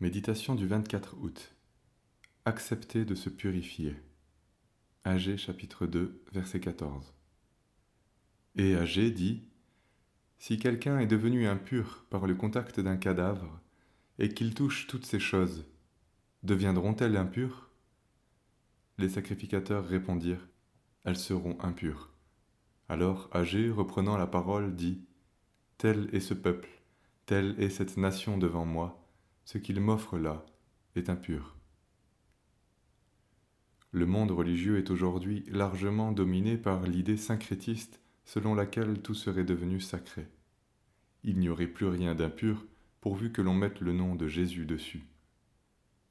Méditation du 24 août. Accepter de se purifier. Agé chapitre 2, verset 14. Et Agé dit Si quelqu'un est devenu impur par le contact d'un cadavre, et qu'il touche toutes ces choses, deviendront-elles impures? Les sacrificateurs répondirent Elles seront impures. Alors Agé, reprenant la parole, dit Tel est ce peuple, telle est cette nation devant moi ce qu'il m'offre là est impur. Le monde religieux est aujourd'hui largement dominé par l'idée syncrétiste selon laquelle tout serait devenu sacré. Il n'y aurait plus rien d'impur pourvu que l'on mette le nom de Jésus dessus.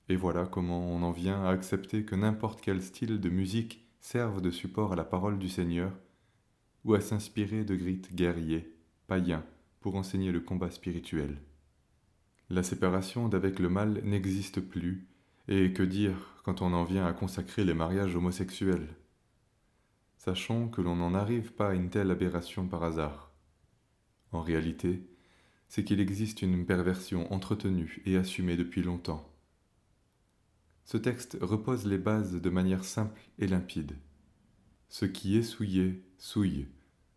Et voilà comment on en vient à accepter que n'importe quel style de musique serve de support à la parole du Seigneur, ou à s'inspirer de grites guerriers, païens, pour enseigner le combat spirituel. La séparation d'avec le mal n'existe plus, et que dire quand on en vient à consacrer les mariages homosexuels? Sachons que l'on n'en arrive pas à une telle aberration par hasard. En réalité, c'est qu'il existe une perversion entretenue et assumée depuis longtemps. Ce texte repose les bases de manière simple et limpide. Ce qui est souillé, souille.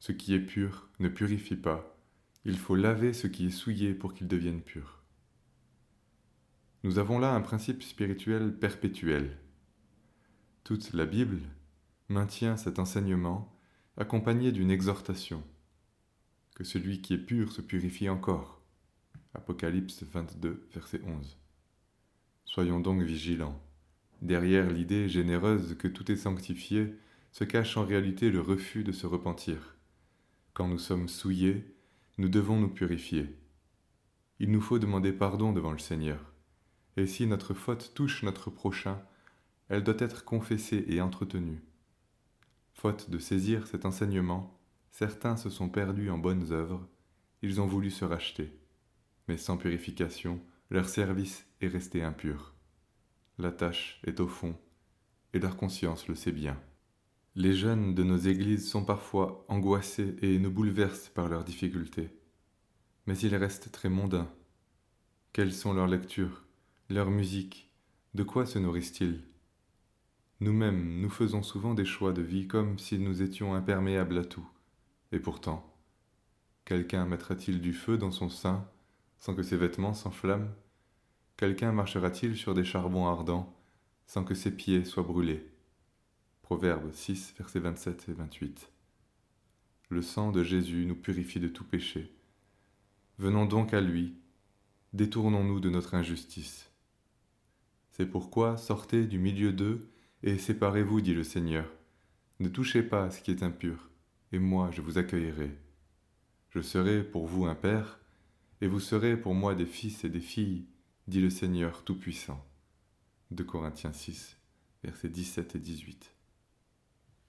Ce qui est pur ne purifie pas. Il faut laver ce qui est souillé pour qu'il devienne pur. Nous avons là un principe spirituel perpétuel. Toute la Bible maintient cet enseignement accompagné d'une exhortation. Que celui qui est pur se purifie encore. Apocalypse 22, verset 11. Soyons donc vigilants. Derrière l'idée généreuse que tout est sanctifié se cache en réalité le refus de se repentir. Quand nous sommes souillés, nous devons nous purifier. Il nous faut demander pardon devant le Seigneur et si notre faute touche notre prochain, elle doit être confessée et entretenue. Faute de saisir cet enseignement, certains se sont perdus en bonnes œuvres, ils ont voulu se racheter, mais sans purification, leur service est resté impur. La tâche est au fond, et leur conscience le sait bien. Les jeunes de nos églises sont parfois angoissés et nous bouleversent par leurs difficultés, mais ils restent très mondains. Quelles sont leurs lectures? Leur musique, de quoi se nourrissent-ils? Nous-mêmes, nous faisons souvent des choix de vie comme si nous étions imperméables à tout. Et pourtant, quelqu'un mettra-t-il du feu dans son sein sans que ses vêtements s'enflamment? Quelqu'un marchera-t-il sur des charbons ardents sans que ses pieds soient brûlés? Proverbe 6, versets 27 et 28. Le sang de Jésus nous purifie de tout péché. Venons donc à lui, détournons-nous de notre injustice. C'est pourquoi sortez du milieu d'eux et séparez-vous, dit le Seigneur. Ne touchez pas à ce qui est impur, et moi je vous accueillerai. Je serai pour vous un père, et vous serez pour moi des fils et des filles, dit le Seigneur Tout-Puissant. De Corinthiens 6, versets 17 et 18.